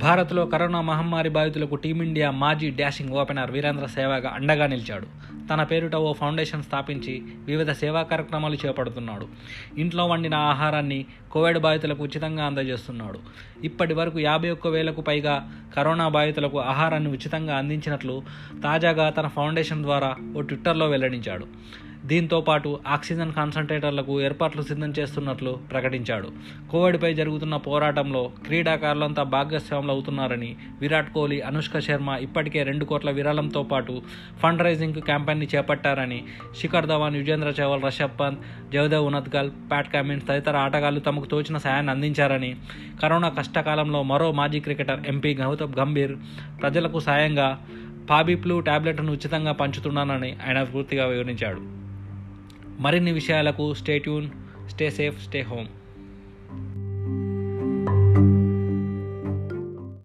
భారత్లో కరోనా మహమ్మారి బాధితులకు టీమిండియా మాజీ డాషింగ్ ఓపెనర్ వీరేంద్ర సేవగా అండగా నిలిచాడు. తన పేరిట ఓ ఫౌండేషన్ స్థాపించి వివిధ సేవా కార్యక్రమాలు చేపడుతున్నాడు. ఇంట్లో వండిన ఆహారాన్ని కోవిడ్ బాధితులకు ఉచితంగా అందజేస్తున్నాడు. ఇప్పటి వరకు యాభై ఒక్క వేలకు పైగా కరోనా బాధితులకు ఆహారాన్ని ఉచితంగా అందించినట్లు తాజాగా తన ఫౌండేషన్ ద్వారా ఓ ట్విట్టర్లో వెల్లడించాడు. దీంతో పాటు ఆక్సిజన్ కాన్సన్ట్రేటర్లకు ఏర్పాట్లు సిద్ధం చేస్తున్నట్లు ప్రకటించాడు. కోవిడ్పై జరుగుతున్న పోరాటంలో క్రీడాకారులంతా భాగస్వాములు అవుతున్నారని విరాట్ కోహ్లీ అనుష్క శర్మ ఇప్పటికే రెండు కోట్ల విరాళంతో పాటు ఫండ్ రైజింగ్ క్యాంపెయిన్ని చేపట్టారని శిఖర్ ధవాన్ యుజేంద్ర చహల్ రిషబ్ పంత్ జవదేవ్ ఉనద్గల్ ప్యాట్ కామెంట్స్ తదితర ఆటగాళ్ళు తమకు తోచిన సాయాన్ని అందించారని కరోనా కష్టకాలంలో మరో మాజీ క్రికెటర్ ఎంపీ గౌతమ్ గంభీర్ ప్రజలకు సాయంగా పాబిప్లు టాబ్లెట్ను ఉచితంగా పంచుతున్నానని ఆయన పూర్తిగా వివరించాడు. మరిన్ని విషయాలకు stay tune stay safe stay home